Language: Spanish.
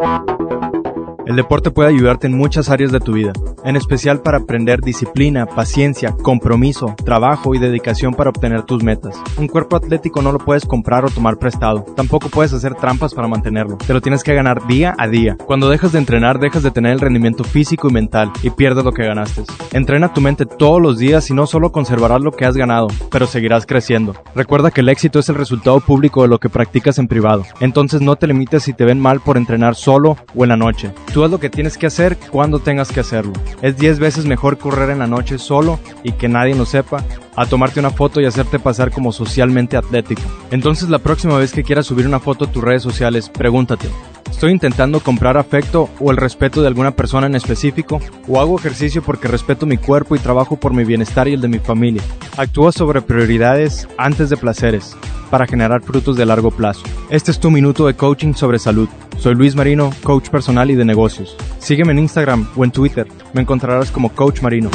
Thank you. El deporte puede ayudarte en muchas áreas de tu vida, en especial para aprender disciplina, paciencia, compromiso, trabajo y dedicación para obtener tus metas. Un cuerpo atlético no lo puedes comprar o tomar prestado, tampoco puedes hacer trampas para mantenerlo, te lo tienes que ganar día a día. Cuando dejas de entrenar, dejas de tener el rendimiento físico y mental y pierdes lo que ganaste. Entrena tu mente todos los días y no solo conservarás lo que has ganado, pero seguirás creciendo. Recuerda que el éxito es el resultado público de lo que practicas en privado, entonces no te limites si te ven mal por entrenar solo o en la noche. Tú haz lo que tienes que hacer cuando tengas que hacerlo. Es 10 veces mejor correr en la noche solo y que nadie lo sepa a tomarte una foto y hacerte pasar como socialmente atlético. Entonces la próxima vez que quieras subir una foto a tus redes sociales, pregúntate, ¿estoy intentando comprar afecto o el respeto de alguna persona en específico? ¿O hago ejercicio porque respeto mi cuerpo y trabajo por mi bienestar y el de mi familia? Actúa sobre prioridades antes de placeres para generar frutos de largo plazo. Este es tu minuto de coaching sobre salud. Soy Luis Marino, coach personal y de negocios. Sígueme en Instagram o en Twitter. Me encontrarás como Coach Marino.